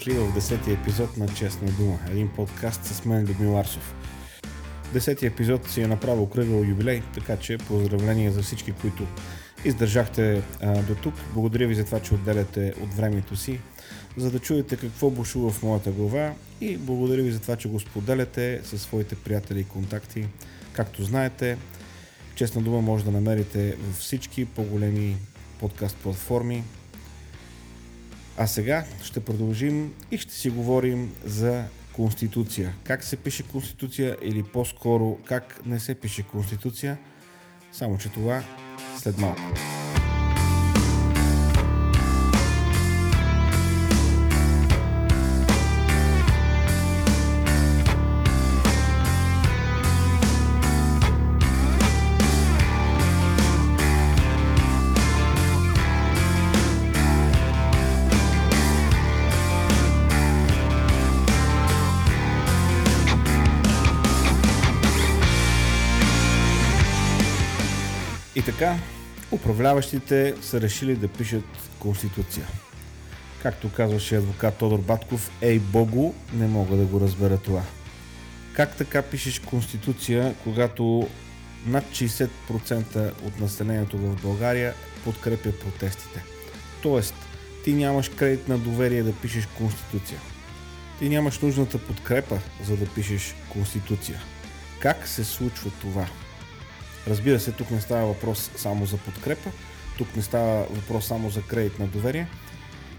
Дошли в 10-ти епизод на Честна дума. Един подкаст с мен Людмил Арсов. Десети епизод си е направил кръгъл юбилей, така че поздравления за всички, които издържахте а, до тук. Благодаря ви за това, че отделяте от времето си, за да чуете какво бушува в моята глава и благодаря ви за това, че го споделяте със своите приятели и контакти. Както знаете, Честна дума може да намерите във всички по-големи подкаст платформи, а сега ще продължим и ще си говорим за Конституция. Как се пише Конституция или по-скоро как не се пише Конституция. Само, че това след малко. Управляващите са решили да пишат Конституция. Както казваше адвокат Тодор Батков, ей богу, не мога да го разбера това. Как така пишеш Конституция, когато над 60% от населението в България подкрепя протестите? Тоест, ти нямаш кредит на доверие да пишеш Конституция. Ти нямаш нужната подкрепа, за да пишеш Конституция. Как се случва това? Разбира се, тук не става въпрос само за подкрепа, тук не става въпрос само за кредит на доверие,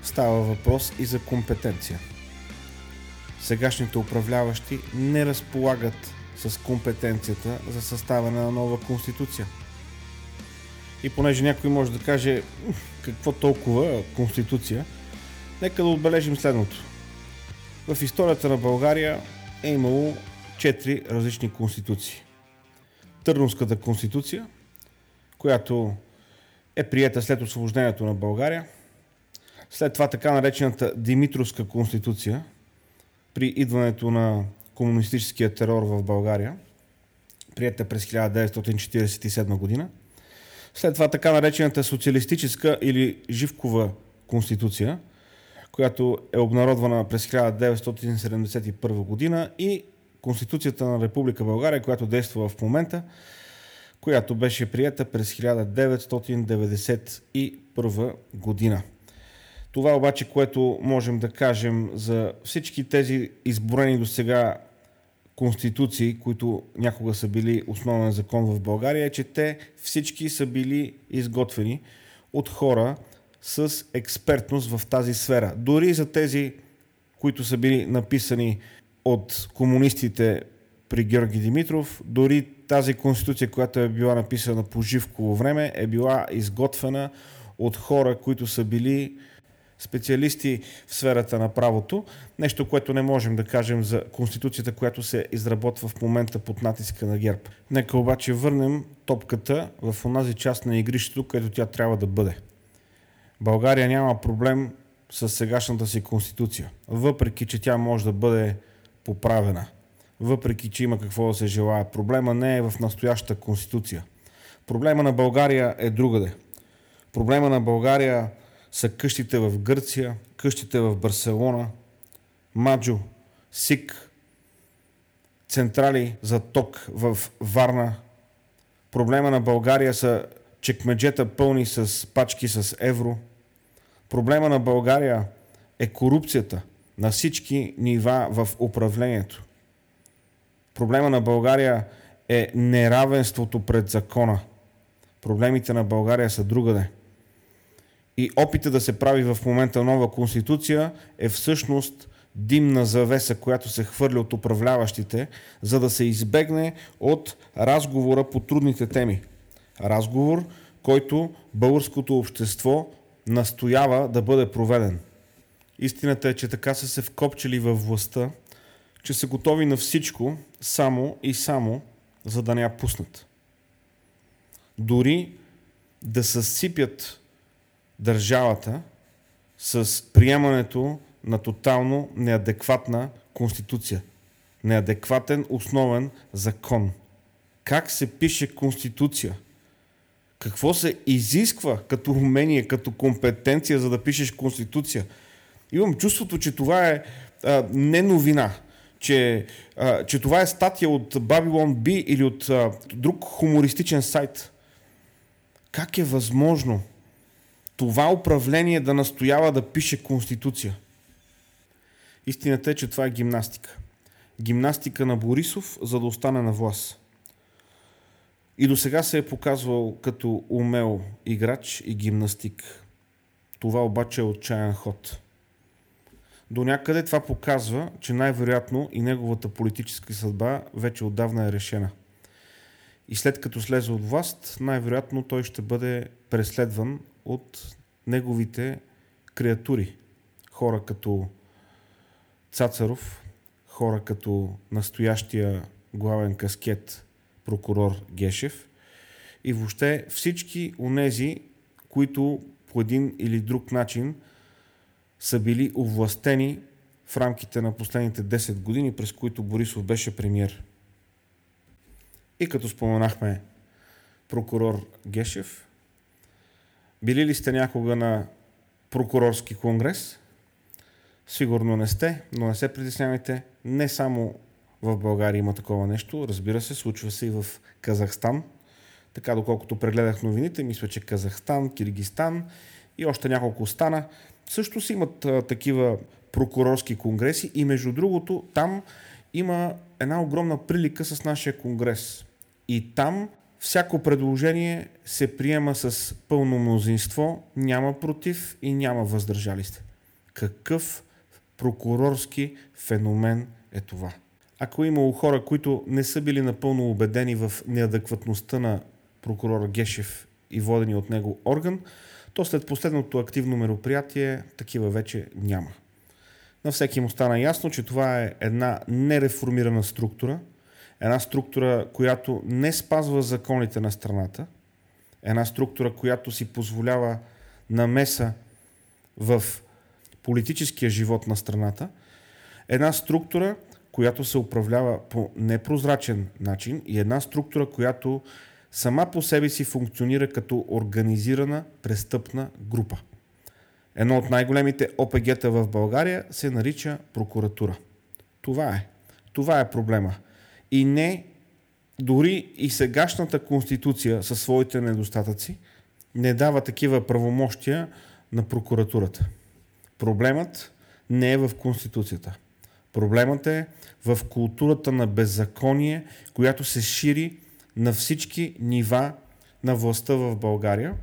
става въпрос и за компетенция. Сегашните управляващи не разполагат с компетенцията за съставяне на нова конституция. И понеже някой може да каже какво толкова конституция, нека да отбележим следното. В историята на България е имало 4 различни конституции. Търновската конституция, която е приета след освобождението на България. След това така наречената Димитровска конституция, при идването на комунистическия терор в България, прията през 1947 година. След това така наречената социалистическа или Живкова конституция, която е обнародвана през 1971 година и Конституцията на Република България, която действа в момента, която беше прията през 1991 година. Това обаче, което можем да кажем за всички тези изборени до сега конституции, които някога са били основен закон в България, е, че те всички са били изготвени от хора с експертност в тази сфера. Дори за тези, които са били написани от комунистите при Георги Димитров. Дори тази конституция, която е била написана по живково време, е била изготвена от хора, които са били специалисти в сферата на правото. Нещо, което не можем да кажем за конституцията, която се изработва в момента под натиска на ГЕРБ. Нека обаче върнем топката в онази част на игрището, където тя трябва да бъде. България няма проблем с сегашната си конституция, въпреки че тя може да бъде поправена. Въпреки, че има какво да се желая. Проблема не е в настоящата конституция. Проблема на България е другаде. Проблема на България са къщите в Гърция, къщите в Барселона, Маджо, Сик, централи за ток в Варна. Проблема на България са чекмеджета пълни с пачки с евро. Проблема на България е корупцията – на всички нива в управлението. Проблема на България е неравенството пред закона. Проблемите на България са другаде. И опита да се прави в момента нова конституция е всъщност димна завеса, която се хвърля от управляващите, за да се избегне от разговора по трудните теми. Разговор, който българското общество настоява да бъде проведен. Истината е, че така са се вкопчили във властта, че са готови на всичко, само и само, за да не я пуснат. Дори да съсипят държавата с приемането на тотално неадекватна конституция. Неадекватен основен закон. Как се пише конституция? Какво се изисква като умение, като компетенция, за да пишеш конституция? Имам чувството, че това е а, не новина, че, а, че това е статия от Babylon B или от а, друг хумористичен сайт. Как е възможно това управление да настоява да пише Конституция? Истината е, че това е гимнастика. Гимнастика на Борисов, за да остане на власт. И до сега се е показвал като умел играч и гимнастик. Това обаче е отчаян ход. До някъде това показва, че най-вероятно и неговата политическа съдба вече отдавна е решена. И след като слезе от власт, най-вероятно той ще бъде преследван от неговите креатури. Хора като Цацаров, хора като настоящия главен каскет прокурор Гешев и въобще всички онези, които по един или друг начин са били овластени в рамките на последните 10 години, през които Борисов беше премьер. И като споменахме прокурор Гешев, били ли сте някога на прокурорски конгрес? Сигурно не сте, но не се притеснявайте. Не само в България има такова нещо. Разбира се, случва се и в Казахстан. Така, доколкото прегледах новините, мисля, че Казахстан, Киргистан и още няколко стана също си имат а, такива прокурорски конгреси и между другото там има една огромна прилика с нашия конгрес. И там всяко предложение се приема с пълно мнозинство, няма против и няма въздържали се. Какъв прокурорски феномен е това? Ако имало хора, които не са били напълно убедени в неадекватността на прокурора Гешев и водени от него орган, то след последното активно мероприятие такива вече няма. На всеки му стана ясно, че това е една нереформирана структура, една структура, която не спазва законите на страната, една структура, която си позволява намеса в политическия живот на страната, една структура, която се управлява по непрозрачен начин и една структура, която сама по себе си функционира като организирана престъпна група. Едно от най-големите ОПГ-та в България се нарича прокуратура. Това е. Това е проблема. И не дори и сегашната конституция със своите недостатъци не дава такива правомощия на прокуратурата. Проблемът не е в конституцията. Проблемът е в културата на беззаконие, която се шири на всички нива на властта в България.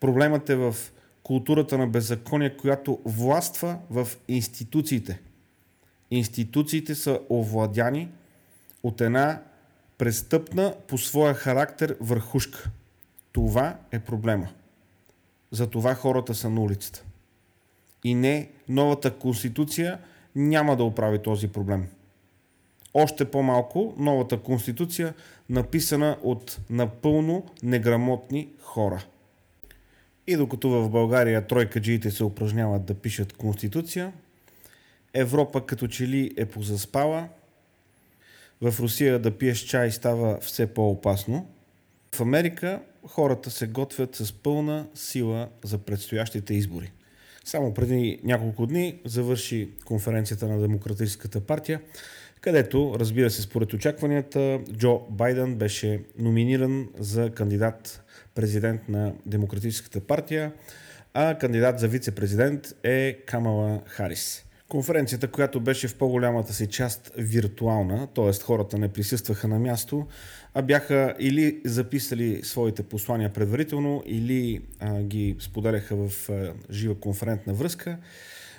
Проблемът е в културата на беззаконие, която властва в институциите. Институциите са овладяни от една престъпна по своя характер върхушка. Това е проблема. Затова хората са на улицата. И не новата конституция няма да оправи този проблем. Още по-малко новата конституция, написана от напълно неграмотни хора. И докато в България тройкаджиите се упражняват да пишат конституция, Европа като че ли е позаспала, в Русия да пиеш чай става все по-опасно. В Америка хората се готвят с пълна сила за предстоящите избори. Само преди няколко дни завърши конференцията на Демократическата партия, където, разбира се, според очакванията, Джо Байден беше номиниран за кандидат президент на Демократическата партия, а кандидат за вице-президент е Камала Харис. Конференцията, която беше в по-голямата си част виртуална, т.е. хората не присъстваха на място, а бяха или записали своите послания предварително, или а, ги споделяха в а, жива конферентна връзка,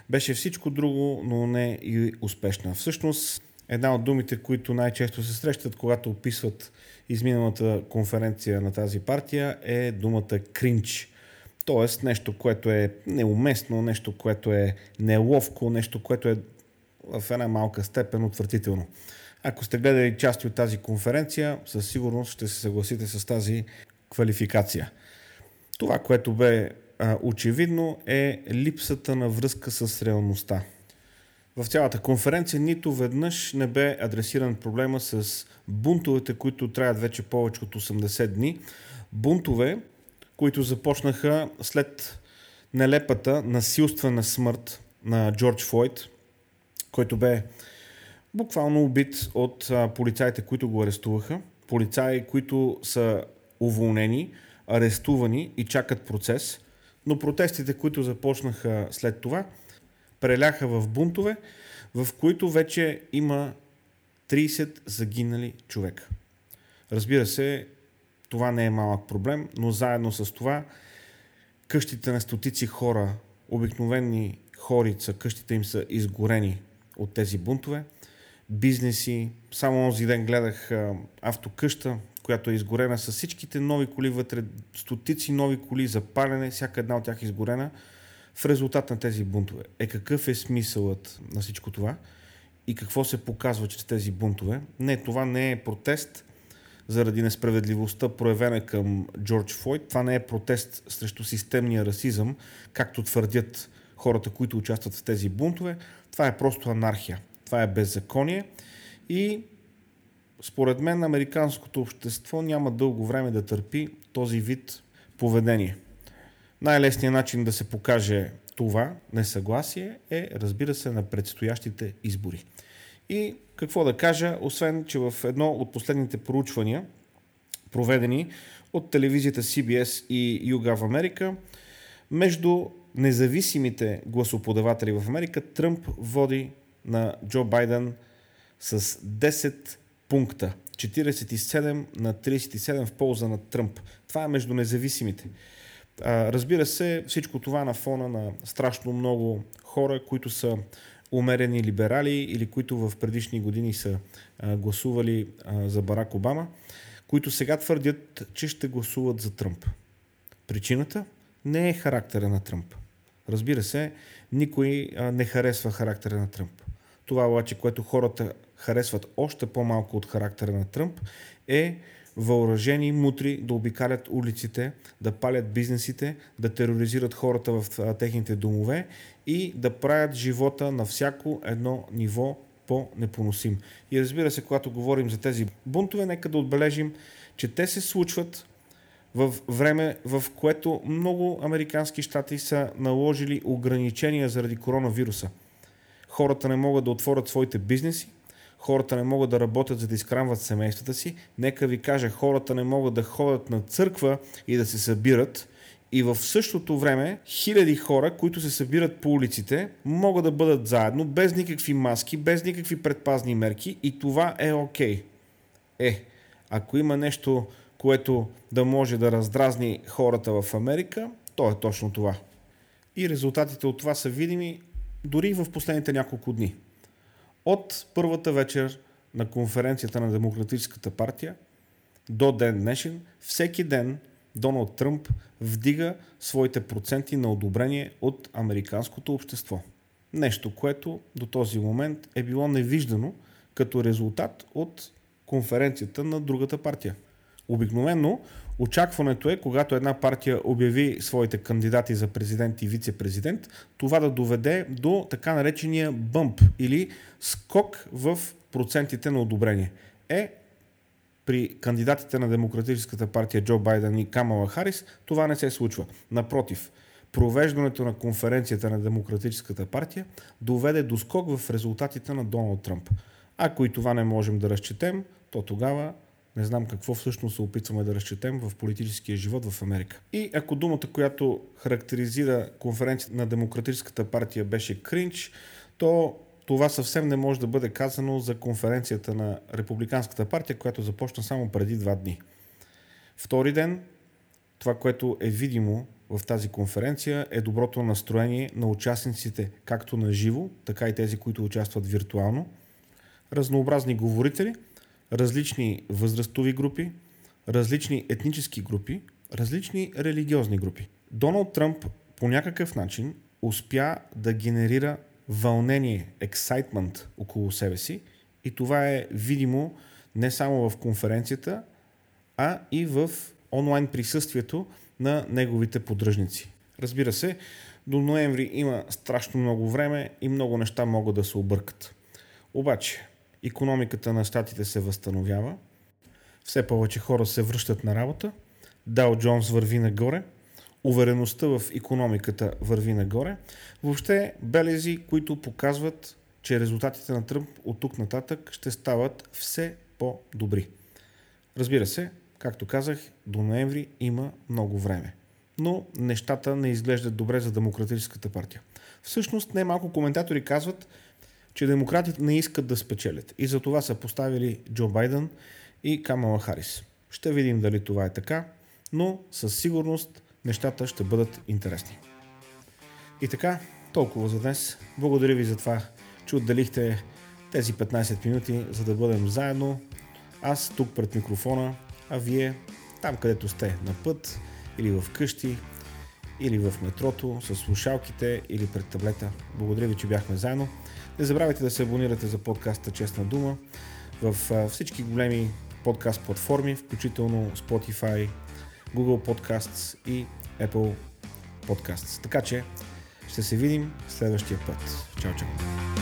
беше всичко друго, но не и успешна. Всъщност, една от думите, които най-често се срещат, когато описват изминалата конференция на тази партия, е думата кринч. Тоест нещо, което е неуместно, нещо, което е неловко, нещо, което е в една малка степен отвратително. Ако сте гледали части от тази конференция, със сигурност ще се съгласите с тази квалификация. Това, което бе а, очевидно е липсата на връзка с реалността. В цялата конференция нито веднъж не бе адресиран проблема с бунтовете, които траят вече повече от 80 дни. Бунтове, които започнаха след нелепата насилствена смърт на Джордж Флойд, който бе буквално убит от полицаите, които го арестуваха. Полицаи, които са уволнени, арестувани и чакат процес. Но протестите, които започнаха след това, преляха в бунтове, в които вече има 30 загинали човека. Разбира се, това не е малък проблем, но заедно с това къщите на стотици хора, обикновени хорица, къщите им са изгорени от тези бунтове. Бизнеси, само този ден гледах автокъща, която е изгорена с всичките нови коли вътре, стотици нови коли за палене, всяка една от тях е изгорена в резултат на тези бунтове. Е какъв е смисълът на всичко това и какво се показва чрез тези бунтове? Не, това не е протест заради несправедливостта, проявена към Джордж Флойд. Това не е протест срещу системния расизъм, както твърдят хората, които участват в тези бунтове. Това е просто анархия. Това е беззаконие и според мен американското общество няма дълго време да търпи този вид поведение. Най-лесният начин да се покаже това несъгласие е, разбира се, на предстоящите избори. И какво да кажа, освен, че в едно от последните проучвания, проведени от телевизията CBS и YouGov Америка, между независимите гласоподаватели в Америка, Тръмп води на Джо Байден с 10 пункта. 47 на 37 в полза на Тръмп. Това е между независимите. Разбира се, всичко това на фона на страшно много хора, които са умерени либерали или които в предишни години са гласували за Барак Обама, които сега твърдят, че ще гласуват за Тръмп. Причината не е характера на Тръмп. Разбира се, никой не харесва характера на Тръмп. Това обаче, което хората харесват още по-малко от характера на Тръмп, е въоръжени мутри да обикалят улиците, да палят бизнесите, да тероризират хората в техните домове и да правят живота на всяко едно ниво по-непоносим. И разбира се, когато говорим за тези бунтове, нека да отбележим, че те се случват в време, в което много американски щати са наложили ограничения заради коронавируса. Хората не могат да отворят своите бизнеси, хората не могат да работят за да изхранват семействата си. Нека ви кажа, хората не могат да ходят на църква и да се събират. И в същото време хиляди хора, които се събират по улиците, могат да бъдат заедно, без никакви маски, без никакви предпазни мерки и това е окей. Okay. Е, ако има нещо, което да може да раздразни хората в Америка, то е точно това. И резултатите от това са видими дори в последните няколко дни. От първата вечер на конференцията на Демократическата партия до ден днешен, всеки ден Доналд Тръмп вдига своите проценти на одобрение от американското общество. Нещо, което до този момент е било невиждано като резултат от конференцията на другата партия. Обикновено Очакването е, когато една партия обяви своите кандидати за президент и вице-президент, това да доведе до така наречения бъмп или скок в процентите на одобрение. Е, при кандидатите на Демократическата партия Джо Байден и Камала Харис това не се случва. Напротив, провеждането на конференцията на Демократическата партия доведе до скок в резултатите на Доналд Тръмп. Ако и това не можем да разчетем, то тогава не знам какво всъщност се опитваме да разчетем в политическия живот в Америка. И ако думата, която характеризира конференцията на Демократическата партия беше кринч, то това съвсем не може да бъде казано за конференцията на Републиканската партия, която започна само преди два дни. Втори ден, това, което е видимо в тази конференция е доброто настроение на участниците, както на живо, така и тези, които участват виртуално, разнообразни говорители – различни възрастови групи, различни етнически групи, различни религиозни групи. Доналд Тръмп по някакъв начин успя да генерира вълнение, ексайтмент около себе си и това е видимо не само в конференцията, а и в онлайн присъствието на неговите поддръжници. Разбира се, до ноември има страшно много време и много неща могат да се объркат. Обаче, економиката на щатите се възстановява, все повече хора се връщат на работа, Дао Джонс върви нагоре, увереността в економиката върви нагоре. Въобще белези, които показват, че резултатите на Тръмп от тук нататък ще стават все по-добри. Разбира се, както казах, до ноември има много време. Но нещата не изглеждат добре за Демократическата партия. Всъщност, не малко коментатори казват, че демократите не искат да спечелят и за това са поставили Джо Байден и Камала Харис. Ще видим дали това е така, но със сигурност нещата ще бъдат интересни. И така, толкова за днес. Благодаря ви за това, че отделихте тези 15 минути, за да бъдем заедно. Аз тук пред микрофона, а вие там, където сте на път или в къщи, или в метрото, с слушалките или пред таблета. Благодаря ви, че бяхме заедно. Не забравяйте да се абонирате за подкаста Честна дума в всички големи подкаст платформи, включително Spotify, Google Podcasts и Apple Podcasts. Така че ще се видим следващия път. Чао, чао!